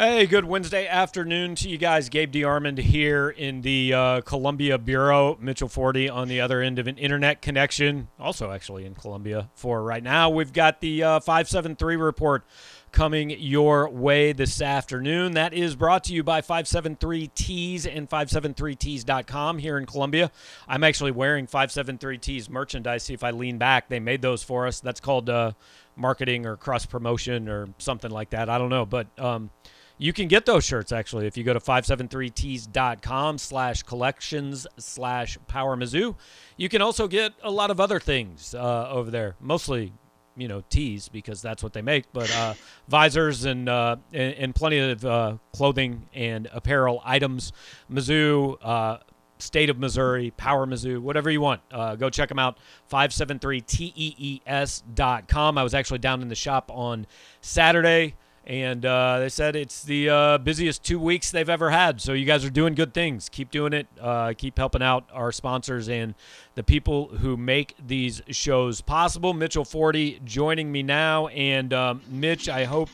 Hey, good Wednesday afternoon to you guys. Gabe DeArmond here in the uh, Columbia Bureau. Mitchell Forde on the other end of an internet connection, also actually in Columbia for right now. We've got the uh, 573 report coming your way this afternoon. That is brought to you by 573tees and 573tees.com here in Columbia. I'm actually wearing 573tees merchandise. See if I lean back. They made those for us. That's called uh, marketing or cross promotion or something like that. I don't know. But, um, you can get those shirts actually if you go to 573tees.com slash collections slash power mizzou. You can also get a lot of other things uh, over there, mostly you know tees because that's what they make, but uh, visors and, uh, and, and plenty of uh, clothing and apparel items. Mizzou. Uh, State of Missouri, Power Mizzou, whatever you want. Uh, go check them out, 573tees.com. I was actually down in the shop on Saturday and uh, they said it's the uh, busiest two weeks they've ever had. So you guys are doing good things. Keep doing it. Uh, keep helping out our sponsors and the people who make these shows possible. Mitchell Forde joining me now, and um, Mitch, I hope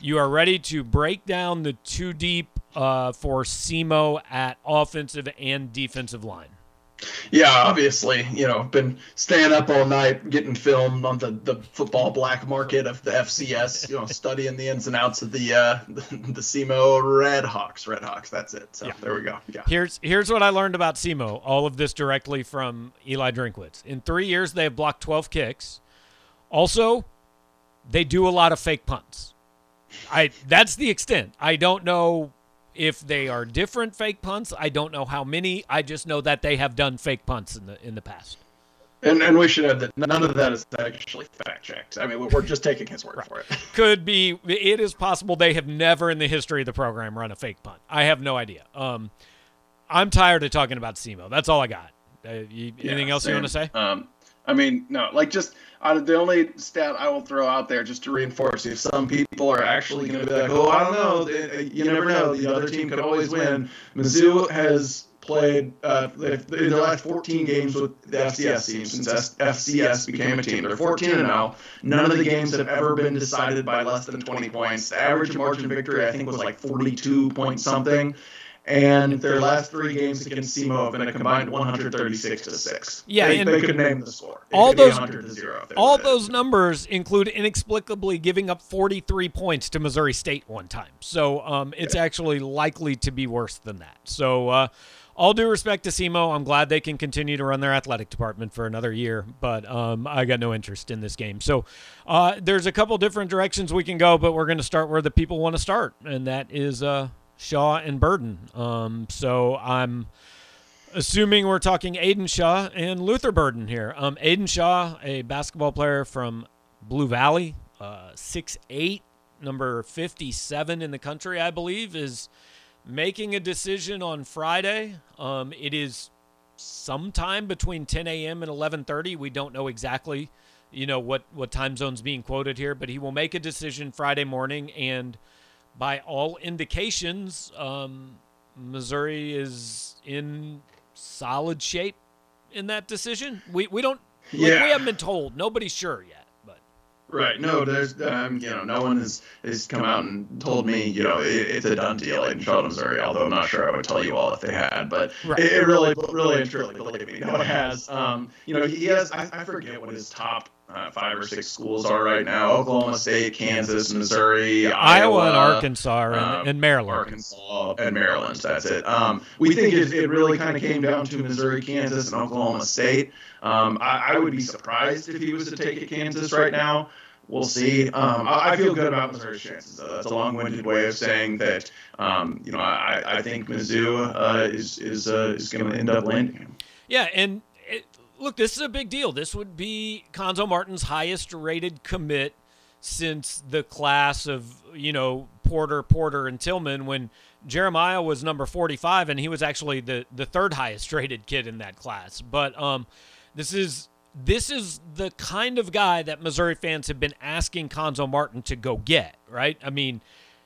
you are ready to break down the two deep uh, for SEMO at offensive and defensive line. Yeah, obviously, you know, been staying up all night getting filmed on the, the football black market of the FCS, you know, studying the ins and outs of the uh the, the SEMO Red Hawks. Red Hawks, that's it. So yeah. there we go. Yeah. Here's here's what I learned about SEMO. All of this directly from Eli Drinkwitz. In three years they have blocked twelve kicks. Also, they do a lot of fake punts. I that's the extent. I don't know if they are different fake punts, I don't know how many. I just know that they have done fake punts in the in the past. And, and we should add that none of that is actually fact checked. I mean, we're just taking his word right. for it. Could be. It is possible they have never in the history of the program run a fake punt. I have no idea. Um, I'm tired of talking about SEMO. That's all I got. Uh, you, anything yeah, else same. you want to say? Um, I mean, no, like just uh, the only stat I will throw out there just to reinforce if some people are actually going to be like, oh, I don't know, you never know, the other team could always win. Mizzou has played uh, in their last 14 games with the FCS team since FCS became a team. They're 14 and 0. None of the games have ever been decided by less than 20 points. The average margin victory, I think, was like 42 point something and their last three games against SEMO have been a combined 136 to six. Yeah, they, they could name the score. It all those all those numbers include inexplicably giving up 43 points to Missouri State one time. So um, it's yeah. actually likely to be worse than that. So. Uh, all due respect to SEMO, I'm glad they can continue to run their athletic department for another year, but um, I got no interest in this game. So uh, there's a couple different directions we can go, but we're going to start where the people want to start, and that is uh, Shaw and Burden. Um, so I'm assuming we're talking Aidan Shaw and Luther Burden here. Um, Aidan Shaw, a basketball player from Blue Valley, uh, eight, number 57 in the country, I believe, is making a decision on Friday. Um, it is sometime between 10 a.m. and 11:30. We don't know exactly, you know, what what time zone's being quoted here, but he will make a decision Friday morning and – by all indications, um, Missouri is in solid shape in that decision. We we don't yeah. We haven't been told. Nobody's sure yet. But right, no, there's um, you know no one has has come out and told me you know it, it's a done deal in Charlotte, Missouri. Although I'm not sure I would tell you all if they had, but right. it, it, really really and truly believe me, no one has. Um, you know he has I, I forget what his top uh, five or six schools are right now: Oklahoma State, Kansas, Missouri, Iowa, Iowa, and Arkansas, and, um, and, Maryland. Arkansas and Maryland. That's it. Um, we think it, it really kind of came down to Missouri, Kansas, and Oklahoma State. Um, I, I, would be surprised if he was to take it Kansas right now. We'll see. Um, I, I, feel good about Missouri's chances. Though. That's a long-winded way of saying that. Um, you know, I, I think Mizzou uh, is is uh, is going to end up landing him. Yeah, and look, this is a big deal. This would be Cuonzo Martin's highest rated commit since the class of, you know, Porter, Porter, and Tilmon when Jeremiah was number 45 and he was actually the, the third highest rated kid in that class. But um, this is this is the kind of guy that Missouri fans have been asking Cuonzo Martin to go get, right? I mean,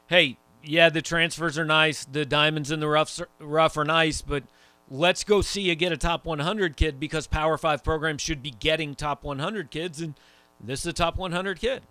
hey, yeah, the transfers are nice, the diamonds in the rough rough are nice, but – let's go see you get a top 100 kid because Power 5 programs should be getting top 100 kids, and this is a top 100 kid.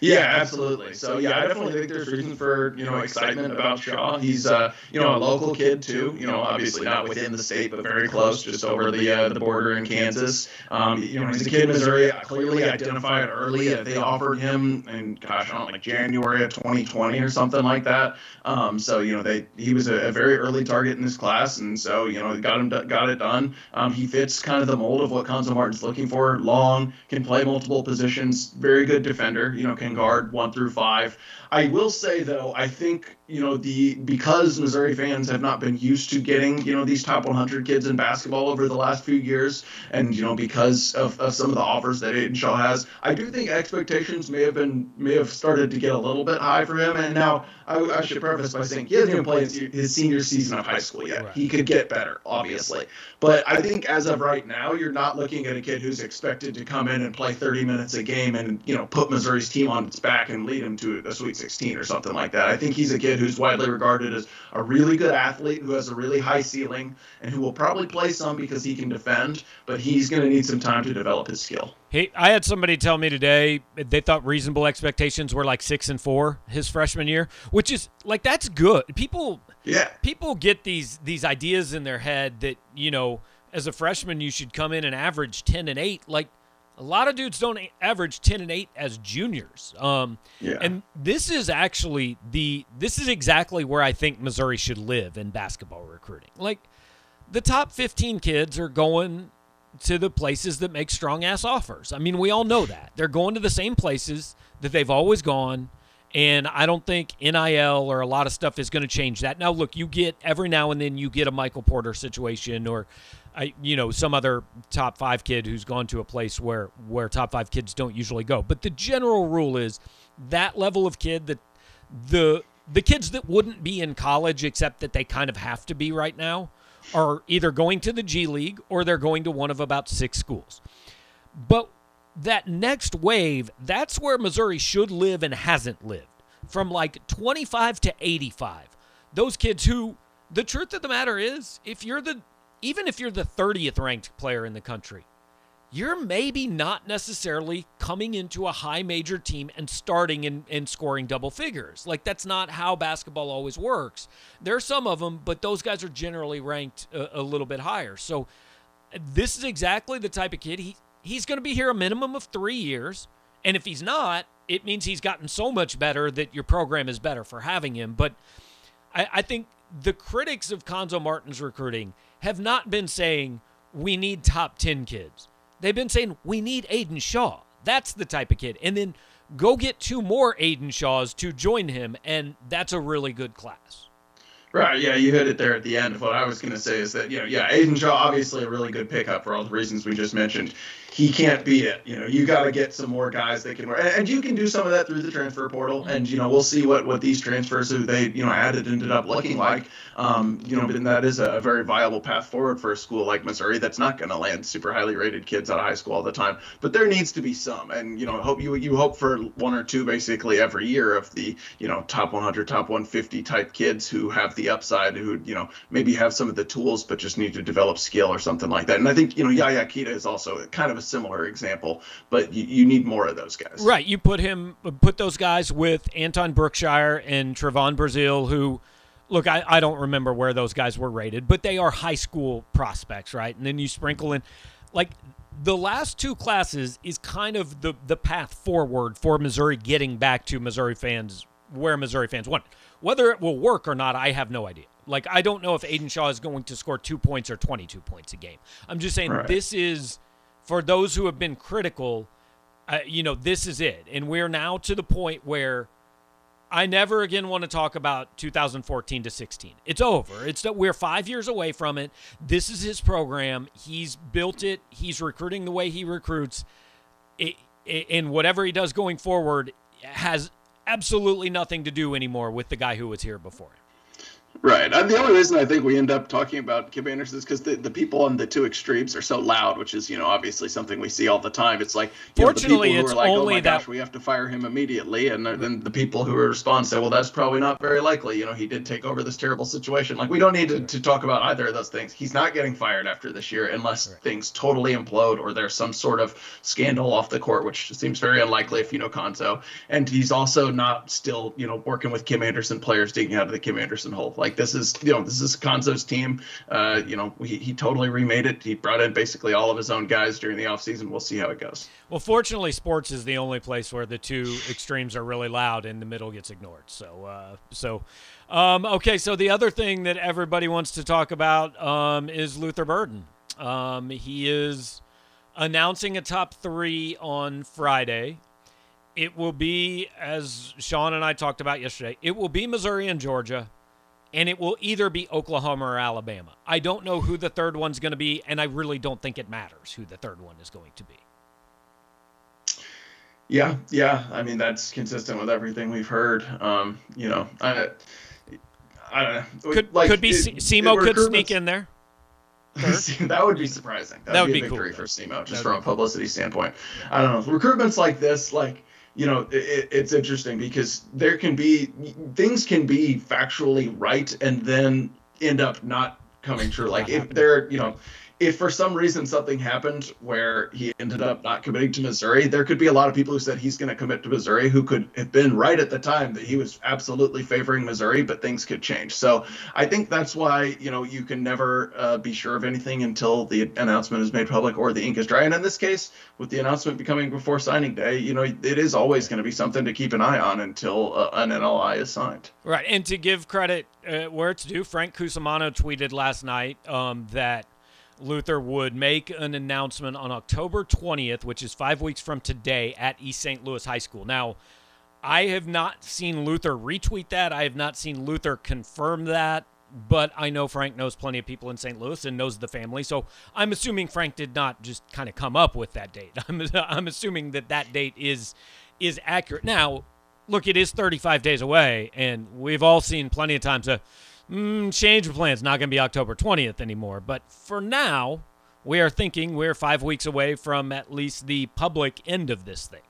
Yeah, absolutely. So yeah, I definitely think there's reason for you know excitement about Shaw. He's uh you know a local kid too. You know, obviously not within the state, but very close, just over the uh, the border in Kansas. Um, you know, he's a kid in Missouri. I clearly identified early. That they offered him in gosh, I don't know, like January of 2020 or something like that. Um, so you know they he was a, a, very early target in this class, and so you know got him got it done. Um, he fits kind of the mold of what Cuonzo Martin's looking for. Long, can play multiple positions, very good defender. You know, can guard one through five. I will say though, I think you know the because Missouri fans have not been used to getting you know these top 100 kids in basketball over the last few years, and you know because of, of some of the offers that Aidan Shaw has, I do think expectations may have been may have started to get a little bit high for him. And now I, I should preface by saying he hasn't even played his senior season of high school yet. Right. He could get better, obviously, but I think as of right now, you're not looking at a kid who's expected to come in and play 30 minutes a game and you know put Missouri's team on its back and lead him to a Sweet 16 or something like that. I think he's a kid who's widely regarded as a really good athlete who has a really high ceiling and who will probably play some because he can defend, but he's going to need some time to develop his skill. Hey, I had somebody tell me today they thought reasonable expectations were like six and four his freshman year, which is like that's good. People, yeah, people get these these ideas in their head that you know as a freshman you should come in and average ten and eight. Like a lot of dudes don't average 10 and 8 as juniors. Um, yeah. And this is actually the this is exactly where I think Missouri should live in basketball recruiting. Like the top 15 kids are going to the places that make strong ass offers. I mean, we all know that. They're going to the same places that they've always gone. And I don't think NIL or a lot of stuff is going to change that. Now, look, you get every now and then you get a Michael Porter situation or I, you know, some other top five kid who's gone to a place where where top five kids don't usually go. But the general rule is that level of kid that the the kids that wouldn't be in college except that they kind of have to be right now are either going to the G League or they're going to one of about six schools. But that next wave, that's where Missouri should live and hasn't lived. From like 25 to 85. Those kids who the truth of the matter is, if you're the even if you're the 30th ranked player in the country, you're maybe not necessarily coming into a high major team and starting and, and scoring double figures. Like, that's not how basketball always works. There are some of them, but those guys are generally ranked a, a little bit higher. So, this is exactly the type of kid he, he's going to be here a minimum of three years. And if he's not, it means he's gotten so much better that your program is better for having him. But I, I think the critics of Cuonzo Martin's recruiting have not been saying we need top 10 kids. They've been saying we need Aidan Shaw. That's the type of kid. And then go get two more Aidan Shaws to join him, and that's a really good class. Right. Yeah, you hit it there at the end. What I was going to say is that you know, yeah, Aidan Shaw obviously a really good pickup for all the reasons we just mentioned he can't be it. You know, you got to get some more guys that can work, and you can do some of that through the transfer portal. And you know, we'll see what what these transfers who they you know added ended up looking like. Um, you know, and that is a very viable path forward for a school like Missouri that's not going to land super highly rated kids out of high school all the time. But there needs to be some, and you know, hope you you hope for one or two basically every year of the you know top 100, top 150 type kids who have the upside, who you know maybe have some of the tools but just need to develop skill or something like that. And I think you know Yaya Keita is also kind of a similar example, but you, you need more of those guys. Right. You put him, put those guys with Anton Brookshire and Trevon Brazile, who, look, I, I don't remember where those guys were rated, but they are high school prospects, right? And then you sprinkle in, like, the last two classes is kind of the the path forward for Missouri getting back to Missouri fans where Missouri fans want. Whether it will work or not, I have no idea. Like I don't know if Aidan Shaw is going to score two points or twenty two points a game. I'm just saying right. this is for those who have been critical, uh, you know, this is it. And we're now to the point where I never again want to talk about 2014 to 16. It's over. It's we're five years away from it. This is his program. He's built it. He's recruiting the way he recruits. It, it, and whatever he does going forward has absolutely nothing to do anymore with the guy who was here before him. Right. And the only reason I think we end up talking about Kim Anderson is because the, the people on the two extremes are so loud, which is, you know, obviously something we see all the time. It's like, fortunately, know, it's like, oh only oh that gosh, we have to fire him immediately. And then the people who respond say, well, that's probably not very likely. You know, he did take over this terrible situation. Like, we don't need to, to talk about either of those things. He's not getting fired after this year unless right. things totally implode or there's some sort of scandal off the court, which seems very unlikely if you know Cuonzo. And he's also not still, you know, working with Kim Anderson players digging out of the Kim Anderson hole. Like, this is, you know, this is Cuonzo's team. Uh, you know, he, he totally remade it. He brought in basically all of his own guys during the offseason. We'll see how it goes. Well, fortunately, sports is the only place where the two extremes are really loud and the middle gets ignored. So, uh, so, um, okay. So the other thing that everybody wants to talk about um, is Luther Burden. Um, he is announcing a top three on Friday. It will be, as Sean and I talked about yesterday, it will be Missouri and Georgia and it will either be Oklahoma or Alabama. I don't know who the third one's going to be, and I really don't think it matters who the third one is going to be. Yeah, yeah. I mean, that's consistent with everything we've heard. Um, you know, I, I don't know. Could like, could be SEMO could sneak in there. that would be surprising. That'd that would be, be a victory cool, for SEMO, just from a publicity standpoint. I don't know. Recruitments like this, like you know, it, it's interesting because there can be things can be factually right and then end up not coming true. Like if they're, you know, if for some reason something happened where he ended up not committing to Missouri, there could be a lot of people who said he's going to commit to Missouri who could have been right at the time that he was absolutely favoring Missouri, but things could change. So I think that's why you know you can never uh, be sure of anything until the announcement is made public or the ink is dry. And in this case, with the announcement becoming before signing day, you know it is always going to be something to keep an eye on until uh, an NLI is signed. Right, and to give credit uh, where it's due, Frank Cusumano tweeted last night um, that Luther would make an announcement on October 20th, which is five weeks from today, at East St. Louis High School. Now, I have not seen Luther retweet that. I have not seen Luther confirm that, but I know Frank knows plenty of people in St. Louis and knows the family. So I'm assuming Frank did not just kind of come up with that date. I'm, I'm assuming that that date is is accurate. Now, look, it is 35 days away, and we've all seen plenty of times. Uh, mm, change of plans. Not going to be October 20th anymore. But for now, we are thinking we're five weeks away from at least the public end of this thing.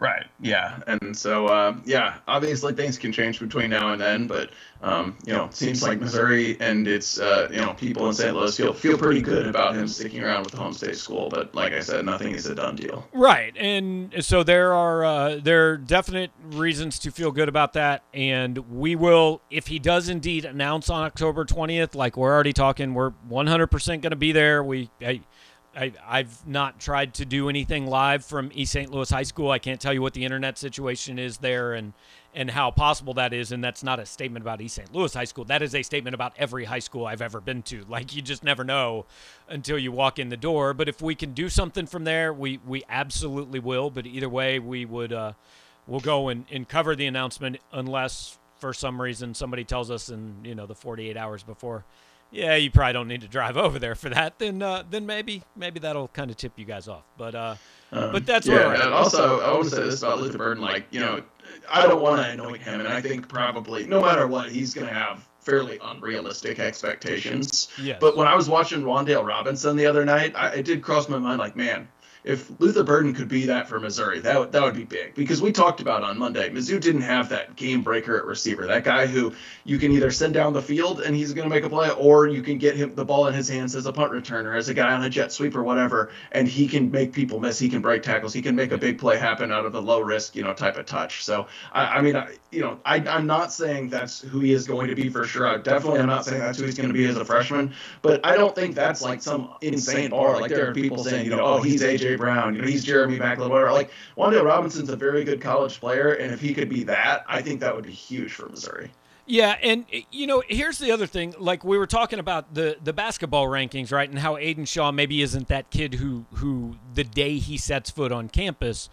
Right. Yeah. And so, uh, yeah, obviously things can change between now and then, but um, you know, it seems like Missouri and its uh, you know people in St. Louis feel feel pretty good about him sticking around with the home state school. But like I said, nothing is a done deal. Right. And so there are uh, there are definite reasons to feel good about that, and we will if he does indeed announce on October twentieth, like we're already talking, we're one hundred percent going to be there. We. I, I, I've not tried to do anything live from East St. Louis High School. I can't tell you what the internet situation is there and and how possible that is. And that's not a statement about East St. Louis High School. That is a statement about every high school I've ever been to. Like you just never know until you walk in the door. But if we can do something from there, we we absolutely will. But either way, we would uh, we'll go and, and cover the announcement unless for some reason somebody tells us in you know the 48 hours before yeah, you probably don't need to drive over there for that. Then, uh, then maybe, maybe that'll kind of tip you guys off. But, uh, um, but that's yeah. Right. And also, I want to say this about Luther Burden. Like, you know, I don't want to annoy him, and I think probably no matter what, he's going to have fairly unrealistic expectations. Yes. But when I was watching Wan'Dale Robinson the other night, I, it did cross my mind, like, man, if Luther Burden could be that for Missouri, that would, that would be big because we talked about on Monday, Mizzou didn't have that game breaker at receiver, that guy who you can either send down the field and he's going to make a play, or you can get him the ball in his hands as a punt returner, as a guy on a jet sweep or whatever, and he can make people miss, he can break tackles, he can make a big play happen out of a low risk, you know, type of touch. So I, I mean, I, you know, I, I'm not saying that's who he is going to be for sure. I definitely, I'm not saying that's who he's going to be as a freshman, but I don't think that's like some insane bar. Like there are people saying, you know, oh, he's AJ Brown, you know, he's Jeremy Maclin, whatever. Like Wan'Dale Robinson's a very good college player, and if he could be that, I think that would be huge for Missouri. Yeah, and you know, here's the other thing. Like we were talking about the the basketball rankings, right? And how Aidan Shaw maybe isn't that kid who who the day he sets foot on campus.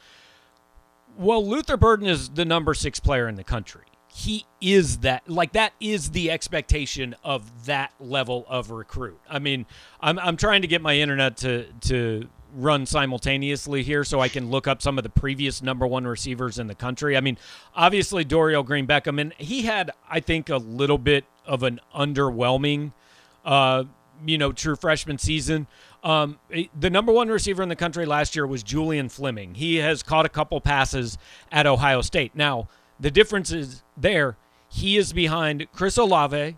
Well, Luther Burden is the number six player in the country. He is that like that is the expectation of that level of recruit. I mean, I'm I'm trying to get my internet to to run simultaneously here so I can look up some of the previous number one receivers in the country. I mean, obviously Dorial Green Beckham, and he had, I think, a little bit of an underwhelming, uh, you know, true freshman season. Um, the number one receiver in the country last year was Julian Fleming. He has caught a couple passes at Ohio State. Now, the difference is there. He is behind Chris Olave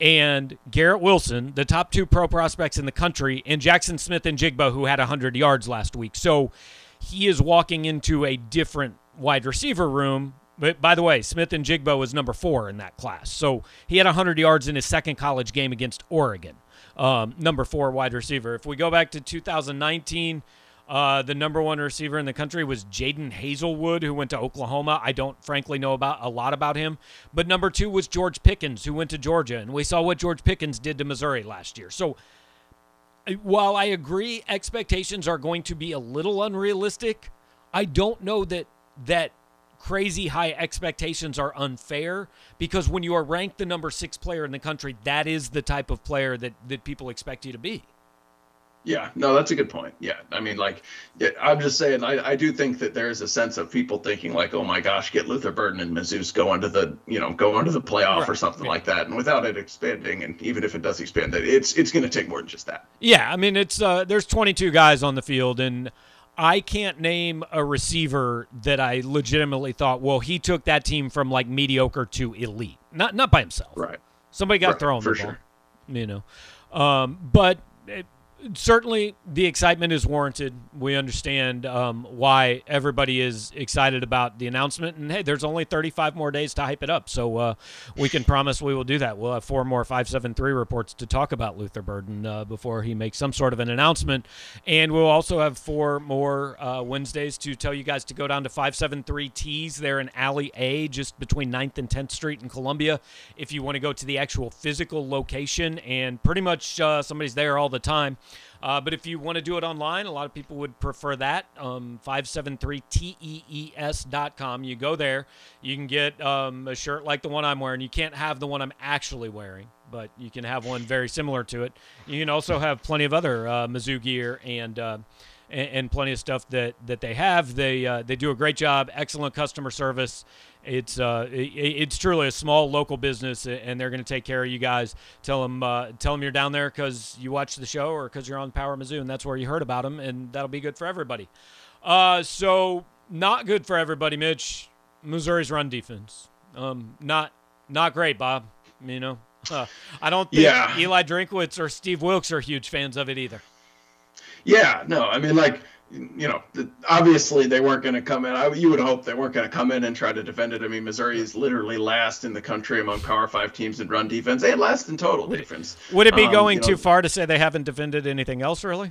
and Garrett Wilson, the top two pro prospects in the country, and Jackson Smith-Njigba, who had 100 yards last week. So he is walking into a different wide receiver room. But by the way, Smith-Njigba was number four in that class. So he had 100 yards in his second college game against Oregon, um, number four wide receiver. If we go back to 2019, uh, the number one receiver in the country was Jadon Haselwood, who went to Oklahoma. I don't frankly know about a lot about him. But number two was George Pickens, who went to Georgia, and we saw what George Pickens did to Missouri last year. So while I agree expectations are going to be a little unrealistic, I don't know that that crazy high expectations are unfair because when you are ranked the number six player in the country, that is the type of player that, that people expect you to be. Yeah, no, that's a good point. Yeah, I mean, like, yeah, I'm just saying, I, I do think that there is a sense of people thinking like, oh my gosh, get Luther Burden and Mizzou's go into the, you know, go into the playoff right. or something yeah. like that, and without it expanding, and even if it does expand, it's it's going to take more than just that. Yeah, I mean, it's uh, there's 22 guys on the field, and I can't name a receiver that I legitimately thought, well, he took that team from like mediocre to elite, not not by himself. Right. Somebody got right, thrown for the ball, sure. you know, um, but. It, certainly the excitement is warranted. We understand um, why everybody is excited about the announcement. And hey, there's only 35 more days to hype it up. So uh, we can promise we will do that. We'll have four more 573 reports to talk about Luther Burden uh, before he makes some sort of an announcement. And we'll also have four more uh, Wednesdays to tell you guys to go down to 573 Tees there in Alley A, just between 9th and 10th Street in Columbia. If you want to go to the actual physical location, and pretty much uh, somebody's there all the time. Uh, but if you want to do it online, a lot of people would prefer that. Um, 573tees.com. You go there, you can get um, a shirt like the one I'm wearing. You can't have the one I'm actually wearing, but you can have one very similar to it. You can also have plenty of other uh, Mizzou gear and. Uh, and, and, plenty of stuff that, that they have. They uh, they do a great job, excellent customer service, it's uh, it, it's truly a small local business, and they're going to take care of you guys. Tell them uh, tell them you're down there because you watch the show or because you're on Power Mizzou, and that's where you heard about them, and that'll be good for everybody. Uh, so not good for everybody, Mitch. Missouri's run defense, um, not not great, Bob. You know, uh, I don't think yeah. Eli Drinkwitz or Steve Wilks are huge fans of it either. Yeah, no, I mean like you know, obviously they weren't going to come in. I, you would hope they weren't going to come in and try to defend it. I mean, Missouri is literally last in the country among Power Five teams in run defense and last in total defense. Would it be um, going you know, too far to say they haven't defended anything else, really?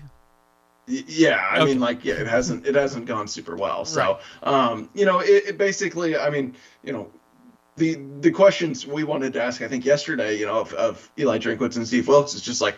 Yeah, I okay. mean, like, yeah, it hasn't it hasn't gone super well. So, right. um, you know, it, it basically, I mean, you know, the the questions we wanted to ask, I think yesterday, you know, of, of Eli Drinkwitz and Steve Wilks is just like,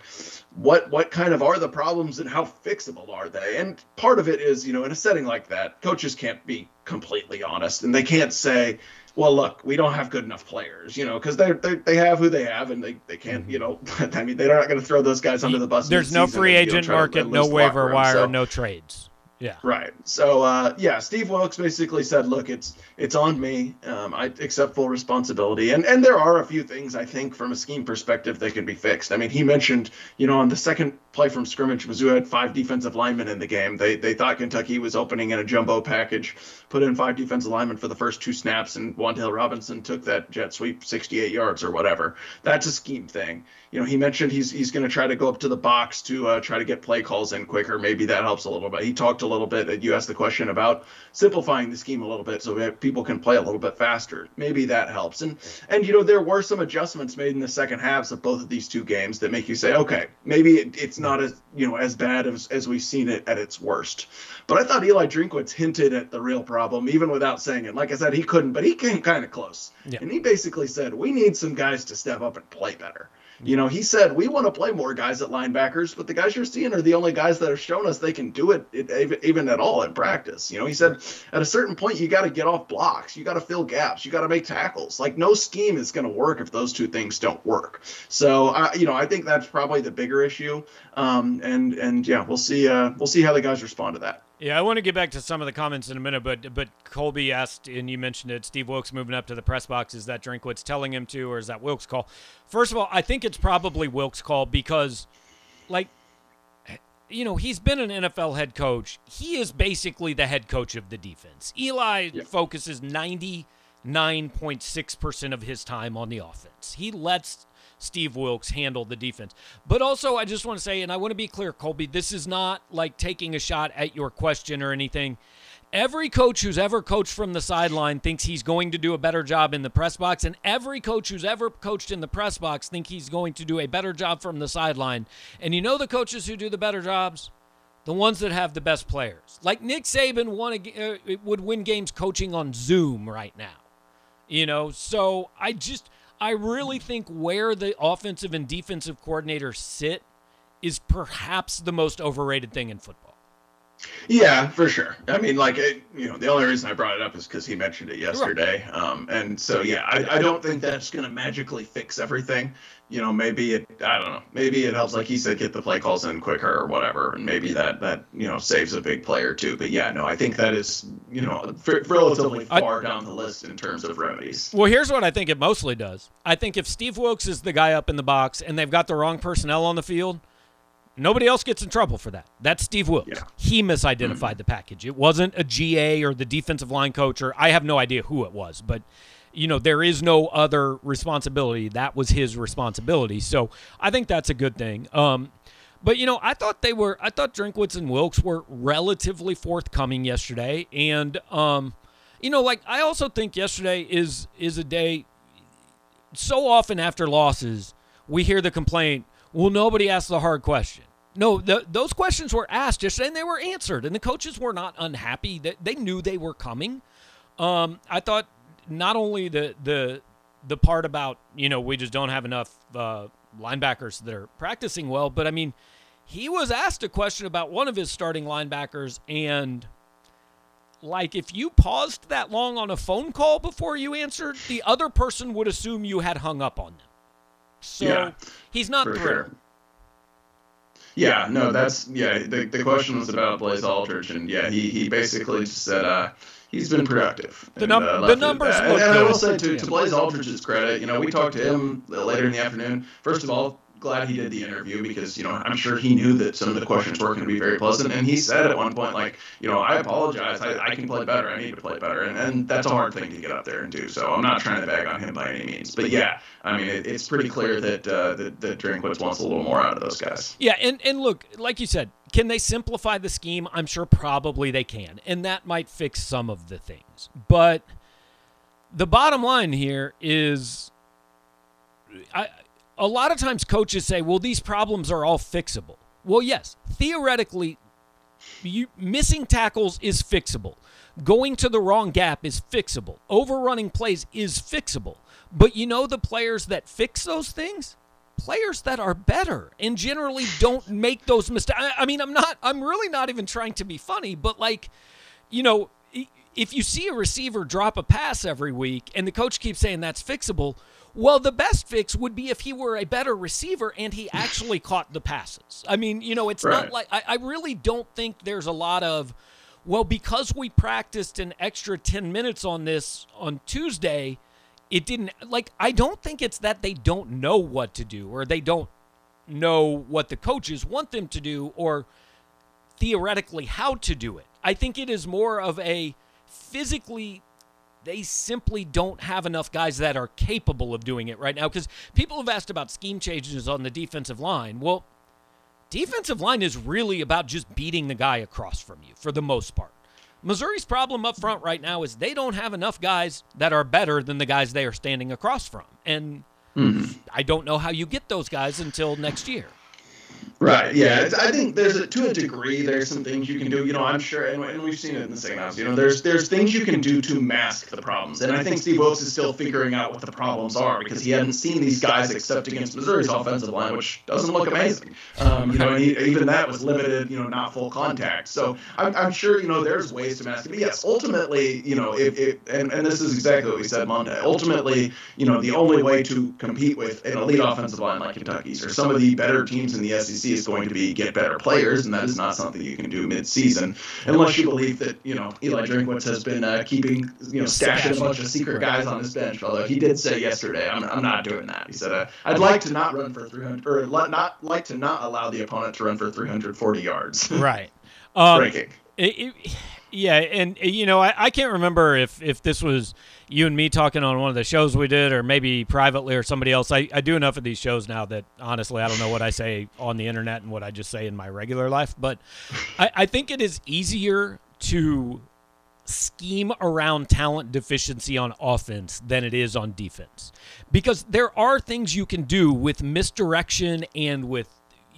what what kind of are the problems and how fixable are they? And part of it is, you know, in a setting like that, coaches can't be completely honest, and they can't say, well, look, we don't have good enough players, you know, because they they have who they have, and they, they can't, you know, I mean, they're not going to throw those guys under the bus. There's no free agent and, you know, market, no waiver wire, so. no trades. Yeah. Right. So uh, yeah, Steve Wilks basically said, "Look, it's it's on me. Um, I accept full responsibility." And and there are a few things I think from a scheme perspective that can be fixed. I mean, he mentioned, you know, on the second play from scrimmage, Mizzou had five defensive linemen in the game. They they thought Kentucky was opening in a jumbo package, put in five defensive linemen for the first two snaps, and Wan'Dale Robinson took that jet sweep 68 yards or whatever. That's a scheme thing you know, he mentioned he's he's going to try to go up to the box to uh, try to get play calls in quicker. Maybe that helps a little bit. He talked a little bit. That you asked the question about simplifying the scheme a little bit so people can play a little bit faster. Maybe that helps. And and you know, there were some adjustments made in the second halves of both of these two games that make you say, okay, maybe it, it's not as you know as bad as as we've seen it at its worst. But I thought Eli Drinkwitz hinted at the real problem even without saying it. Like I said, he couldn't, but he came kind of close. Yeah. And he basically said, we need some guys to step up and play better You know, he said we want to play more guys at linebackers, but the guys you're seeing are the only guys that have shown us they can do it, it even at all in practice. You know, he said at a certain point you got to get off blocks, you got to fill gaps, you got to make tackles. Like no scheme is going to work if those two things don't work. So, uh, you know, I think that's probably the bigger issue. Um, and and yeah, we'll see. Uh, we'll see how the guys respond to that. Yeah, I want to get back to some of the comments in a minute, but but Colby asked, and you mentioned it, Steve Wilks moving up to the press box. Is that Drinkwitz telling him to, or is that Wilks' call? First of all, I think it's probably Wilks' call because, like, you know, he's been an NFL head coach. He is basically the head coach of the defense. Eli yeah. focuses 99.6% of his time on the offense. He lets Steve Wilks handle the defense. But also, I just want to say, and I want to be clear, Colby, this is not like taking a shot at your question or anything. Every coach who's ever coached from the sideline thinks he's going to do a better job in the press box, and every coach who's ever coached in the press box think he's going to do a better job from the sideline. And you know the coaches who do the better jobs? The ones that have the best players. Like Nick Saban won a, uh, would win games coaching on Zoom right now. You know, so I just I really think where the offensive and defensive coordinators sit is perhaps the most overrated thing in football. Yeah, for sure. I mean, like, it, you know, the only reason I brought it up is because he mentioned it yesterday. Right. Um, and so, yeah, I, I don't think that's going to magically fix everything you know, maybe it, I don't know, maybe it helps, like he said, get the play calls in quicker or whatever. And maybe that, that, you know, saves a big player too. But yeah, no, I think that is, you know, relatively far I, down the list in terms of remedies. Well, here's what I think it mostly does. I think if Steve Wilks is the guy up in the box and they've got the wrong personnel on the field, nobody else gets in trouble for that. That's Steve Wilks. Yeah. He misidentified mm-hmm. the package. It wasn't a GA or the defensive line coach or I have no idea who it was, but you know, there is no other responsibility. That was his responsibility. So I think that's a good thing. Um, but you know, I thought they were. I thought Drinkwitz and Wilks were relatively forthcoming yesterday, and um, you know, like I also think yesterday is is a day. So often after losses, we hear the complaint. Well, nobody asked the hard question. No, the, those questions were asked yesterday, and they were answered, and the coaches were not unhappy. That they, knew they were coming. Um, I thought not only the the the part about you know we just don't have enough uh, linebackers that are practicing well, but I mean, he was asked a question about one of his starting linebackers, and like if you paused that long on a phone call before you answered, the other person would assume you had hung up on them. So yeah, he's not thrilled. Sure. Yeah, no, that's yeah. The, the question was about Blaze Alldredge, and yeah, he he basically just said, uh, he's been productive. The, num- and, uh, the numbers and, and, I will say to, to Blaze Alldredge's credit, you know, we talked to him later in the afternoon. First of all, glad he did the interview because you know I'm sure he knew that some of the questions weren't going to be very pleasant, and he said at one point like, you know, I apologize, I, I can play better, I need to play better, and, and that's a hard thing to get up there and do. So I'm not trying to bag on him by any means, but yeah, I mean it, it's pretty clear that uh, that, Drinkwitz wants a little more out of those guys. Yeah, and and look, like you said, can they simplify the scheme? I'm sure probably they can, and that might fix some of the things, but the bottom line here is I a lot of times coaches say, well, these problems are all fixable. Well, yes, theoretically, you, missing tackles is fixable. Going to the wrong gap is fixable. Overrunning plays is fixable. But you know the players that fix those things? Players that are better and generally don't make those mistakes. I mean, I'm not, I'm really not even trying to be funny, but like, you know, if you see a receiver drop a pass every week and the coach keeps saying that's fixable, well, the best fix would be if he were a better receiver and he actually caught the passes. I mean, you know, it's right. not like I, I really don't think there's a lot of, well, because we practiced an extra 10 minutes on this on Tuesday, it didn't like I don't think it's that they don't know what to do or they don't know what the coaches want them to do or theoretically how to do it. I think it is more of a physically they simply don't have enough guys that are capable of doing it right now. Because people have asked about scheme changes on the defensive line. Well, defensive line is really about just beating the guy across from you for the most part. Missouri's problem up front right now is they don't have enough guys that are better than the guys they are standing across from. And mm-hmm. I don't know how you get those guys until next year. Right. Yeah. I think there's a, to a degree there's some things you can do. You know, I'm sure, and, and we've seen it in the second half. You know, there's there's things you can do to mask the problems, and I think Steve Wilks is still figuring out what the problems are because he hadn't seen these guys except against Missouri's offensive line, which doesn't look amazing. Um, you know, and he, even that was limited. You know, not full contact. So I'm, I'm sure you know there's ways to mask it. But yes, ultimately, you know, if, if and and this is exactly what we said Monday. Ultimately, you know, the only way to compete with an elite offensive line like Kentucky's or some of the better teams in the SEC is going to be get better players, and that is not something you can do mid-season unless you believe that you know Eli Drinkwitz has been uh, keeping you know stashing a bunch of secret guys on his bench. Although he did say yesterday, I'm, I'm not doing that. He said uh, I'd like to not run for 300 or not like to not allow the opponent to run for 340 yards. right. Um, Breaking. It, it, yeah, and uh, you know, I, I can't remember if if this was you and me talking on one of the shows we did, or maybe privately or somebody else. I, I do enough of these shows now that honestly, I don't know what I say on the internet and what I just say in my regular life. But I, I think it is easier to scheme around talent deficiency on offense than it is on defense because there are things you can do with misdirection and with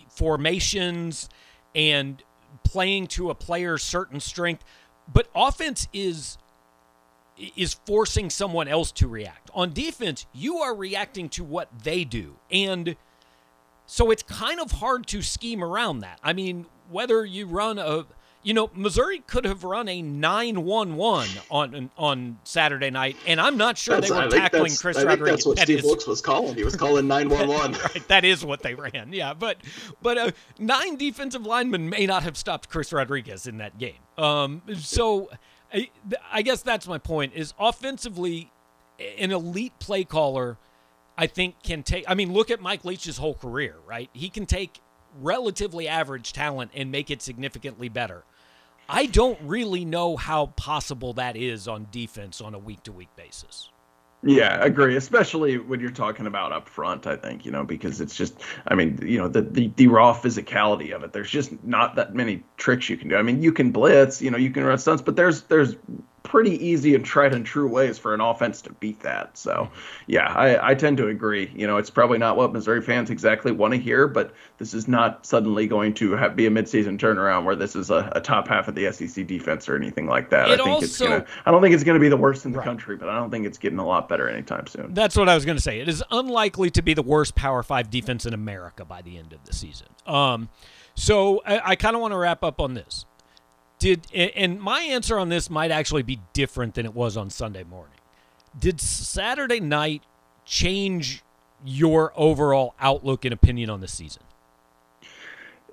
formations and playing to a player's certain strength but offense is is forcing someone else to react. On defense, you are reacting to what they do. And so it's kind of hard to scheme around that. I mean, whether you run a you know, Missouri could have run a 9-1-1 on on Saturday night, and I'm not sure that's, they were tackling Chris I Rodriguez. that's what that Steve is, Wilks was calling. He was calling 9-1-1. right, that is what they ran. Yeah, but but uh, nine defensive linemen may not have stopped Chris Rodriguez in that game. Um, so I, I guess that's my point. Is offensively, an elite play caller, I think can take. I mean, look at Mike Leach's whole career. Right, he can take relatively average talent and make it significantly better. I don't really know how possible that is on defense on a week to week basis. Yeah, agree. Especially when you're talking about up front, I think, you know, because it's just, I mean, you know, the, the, the raw physicality of it. There's just not that many tricks you can do. I mean, you can blitz, you know, you can run stunts, but there's there's pretty easy and tried and true ways for an offense to beat that. So, yeah, I, I tend to agree. You know, it's probably not what Missouri fans exactly want to hear, but this is not suddenly going to have, be a midseason turnaround where this is a, a, top half of the SEC defense or anything like that. It I think also, it's gonna. I don't think it's going to be the worst in the right. country, but I don't think it's getting a lot better anytime soon. That's what I was going to say. It is unlikely to be the worst Power Five defense in America by the end of the season. Um, so I, I kind of want to wrap up on this. Did and my answer on this might actually be different than it was on Sunday morning. Did Saturday night change your overall outlook and opinion on the season?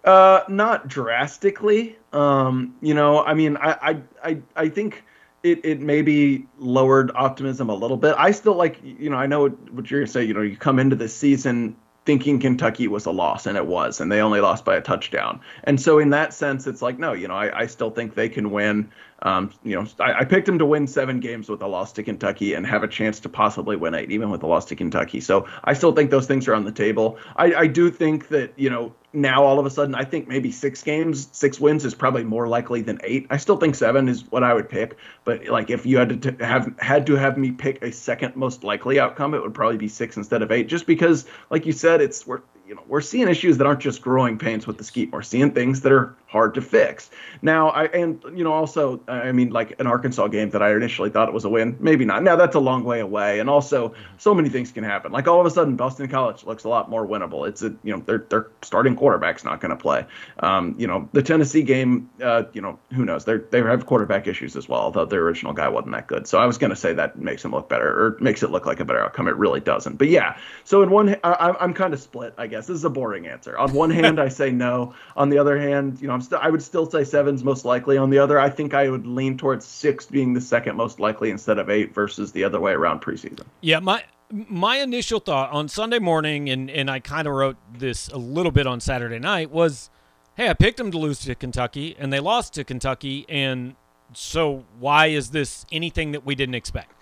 Uh, not drastically. Um, you know, I mean, I, I, I, I think it, it maybe lowered optimism a little bit. I still like, you know, I know what you're gonna say. You know, you come into this season thinking Kentucky was a loss, and it was, and they only lost by a touchdown. And so, in that sense, it's like, no, you know, I, I still think they can win. Um, you know, I, I, picked them to win seven games with a loss to Kentucky and have a chance to possibly win eight, even with a loss to Kentucky. So I still think those things are on the table. I, I do think that, you know, now all of a sudden, I think maybe six games, six wins is probably more likely than eight. I still think seven is what I would pick, but like if you had to have had to have me pick a second most likely outcome, it would probably be six instead of eight, just because, like you said, it's we're you know we're seeing issues that aren't just growing pains with the scheme. We're seeing things that are hard to fix. Now, I and you know also, I mean, like an Arkansas game that I initially thought it was a win, maybe not. Now that's a long way away, and also so many things can happen. Like all of a sudden, Boston College looks a lot more winnable. It's a you know their their starting quarterback's not going to play. Um, you know the Tennessee game, uh, you know who knows? They they have quarterback issues as well. Although their original guy wasn't that good, so I was going to say that makes him look better or makes it look like a better outcome. It really doesn't. But yeah, so in one, I, I'm kind of split, I guess this is a boring answer. On one hand, I say no. On the other hand, you know, I'm still I would still say seven's most likely. On the other, I think I would lean towards six being the second most likely instead of eight versus the other way around preseason. Yeah, my my initial thought on Sunday morning, and and I kind of wrote this a little bit on Saturday night was, hey, I picked them to lose to Kentucky, and they lost to Kentucky, and so why is this anything that we didn't expect?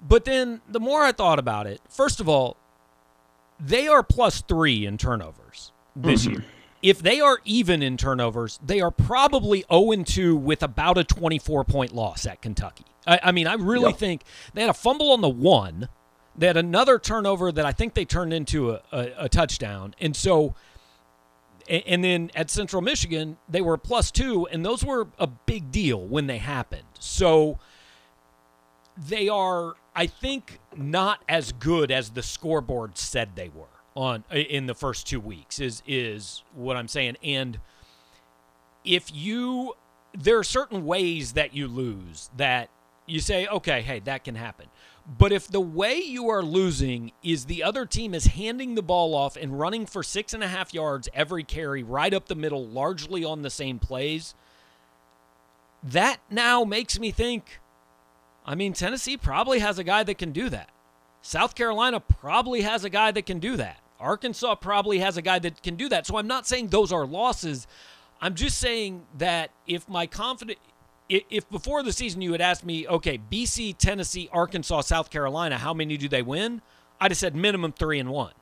But then the more I thought about it, first of all, they are plus three in turnovers this mm-hmm. year. If they are even in turnovers, they are probably 0 2 with about a 24 point loss at Kentucky. I, I mean, I really yep. think they had a fumble on the one. They had another turnover that I think they turned into a, a, a touchdown. And so And then at Central Michigan, they were plus two, and those were a big deal when they happened. So they are, I think, not as good as the scoreboard said they were on in the first two weeks. Is is what I'm saying. And if you, there are certain ways that you lose that you say, okay, hey, that can happen. But if the way you are losing is the other team is handing the ball off and running for six and a half yards every carry right up the middle, largely on the same plays, that now makes me think I mean, Tennessee probably has a guy that can do that. South Carolina probably has a guy that can do that. Arkansas probably has a guy that can do that. So I'm not saying those are losses. I'm just saying that if my confidence if before the season you had asked me, okay, BC, Tennessee, Arkansas, South Carolina, how many do they win? I'd have said minimum three and one.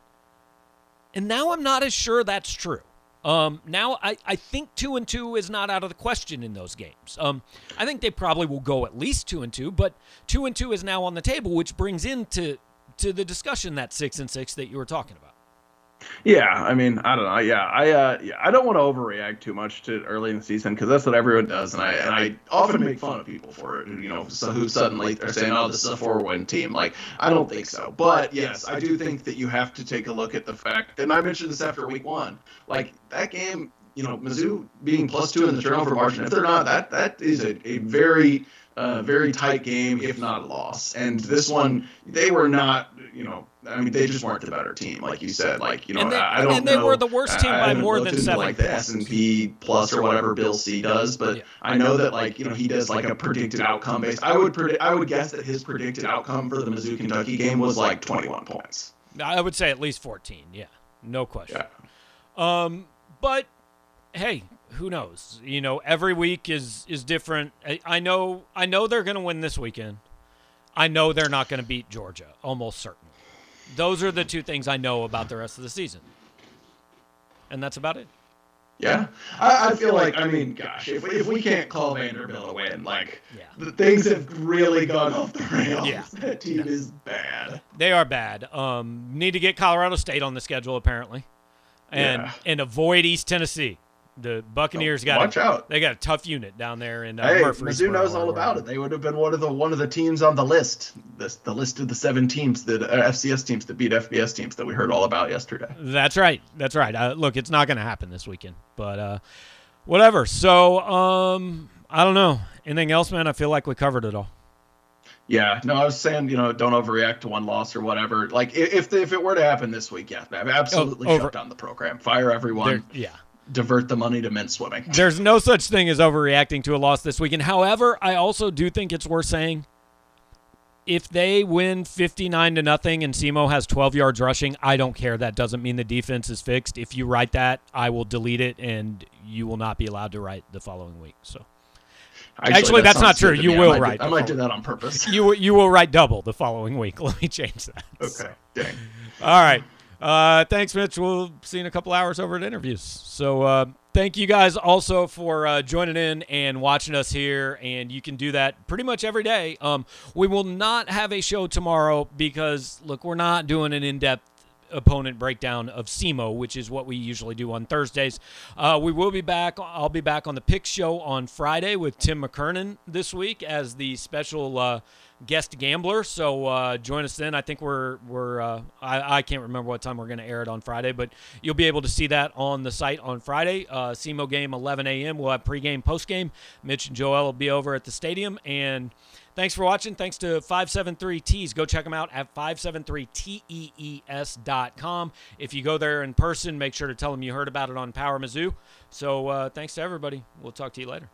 And now I'm not as sure that's true. Um, now I, I think two and two is not out of the question in those games. Um, I think they probably will go at least two and two, but two and two is now on the table, which brings into to the discussion that six and six that you were talking about. Yeah, I mean, I don't know. Yeah, I uh, yeah, I don't want to overreact too much to early in the season because that's what everyone does, and I and I often make fun of people for it. You know, so who suddenly are saying, "Oh, this is a four-win team." Like, I don't think so. But yes, I do think that you have to take a look at the fact, and I mentioned this after week one. Like that game, you know, Mizzou being plus two in the turnover margin. If they're not, that that is a, a very uh, very tight game, if not a loss. And this one, they were not, you know, I mean, they just weren't the better team, like you said. Like, you know, they, I, I don't And they know, were the worst team I, by more than seven. Like the S and P plus or whatever Bill C does, but Yeah. I know that like you know he does like a predicted outcome based. I would predict, I would guess that his predicted outcome for the Mizzou Kentucky game was like 21 points. I would say at least 14. Yeah, no question. Yeah. Um, but hey, who knows? You know, every week is is different. I, I know I know they're going to win this weekend. I know they're not going to beat Georgia, almost certainly. Those are the two things I know about the rest of the season. And that's about it. Yeah, I, I feel like I mean, gosh, if, if we can't call Vanderbilt a win, like Yeah. the things have really gone off the rails. Yeah. That team is bad. They are bad. Um, need to get Colorado State on the schedule apparently, and Yeah. and avoid East Tennessee. The Buccaneers got Watch a, out. They got a tough unit down there in uh, Hey, Murfreesboro. Mizzou knows all about it. They would have been one of the one of the teams on the list, this the list of the seven teams that uh, FCS teams that beat FBS teams that we heard all about yesterday. That's right. That's right. Uh, look, it's not going to happen this weekend, but uh, whatever. So, um, I don't know. Anything else, man? I feel like we covered it all. Yeah, no, I was saying, you know, don't overreact to one loss or whatever. Like if if it were to happen this week, yeah, I've absolutely over- shut down the program, fire everyone, yeah. Divert the money to men's swimming. There's no such thing as overreacting to a loss this weekend. However, I also do think it's worth saying if they win 59 to nothing and SEMO has 12 yards rushing, I don't care. That doesn't mean the defense is fixed. If you write that, I will delete it and you will not be allowed to write the following week. So Actually, that that's not true. You me. I will do- write I might do that on purpose. you will- you will write double the following week. Let me change that. okay, dang. All right. Uh, thanks, Mitch. We'll see in a couple hours over at interviews. So uh, thank you guys also for uh, joining in and watching us here. And you can do that pretty much every day. Um, we will not have a show tomorrow because, look, we're not doing an in depth opponent breakdown of SEMO, which is what we usually do on Thursdays. Uh, we will be back. I'll be back on the Pick Show on Friday with Tim McKernan this week as the special uh, guest gambler. So uh, join us then. I think we're we're uh, I, I can't remember what time we're going to air it on Friday, but you'll be able to see that on the site on Friday. Uh, SEMO game 11 a.m. We'll have pregame, postgame. Mitch and Joel will be over at the stadium and. Thanks for watching. Thanks to 573Tees. Go check them out at 573tees.com. If you go there in person, make sure to tell them you heard about it on Power Mizzou. So uh, thanks to everybody. We'll talk to you later.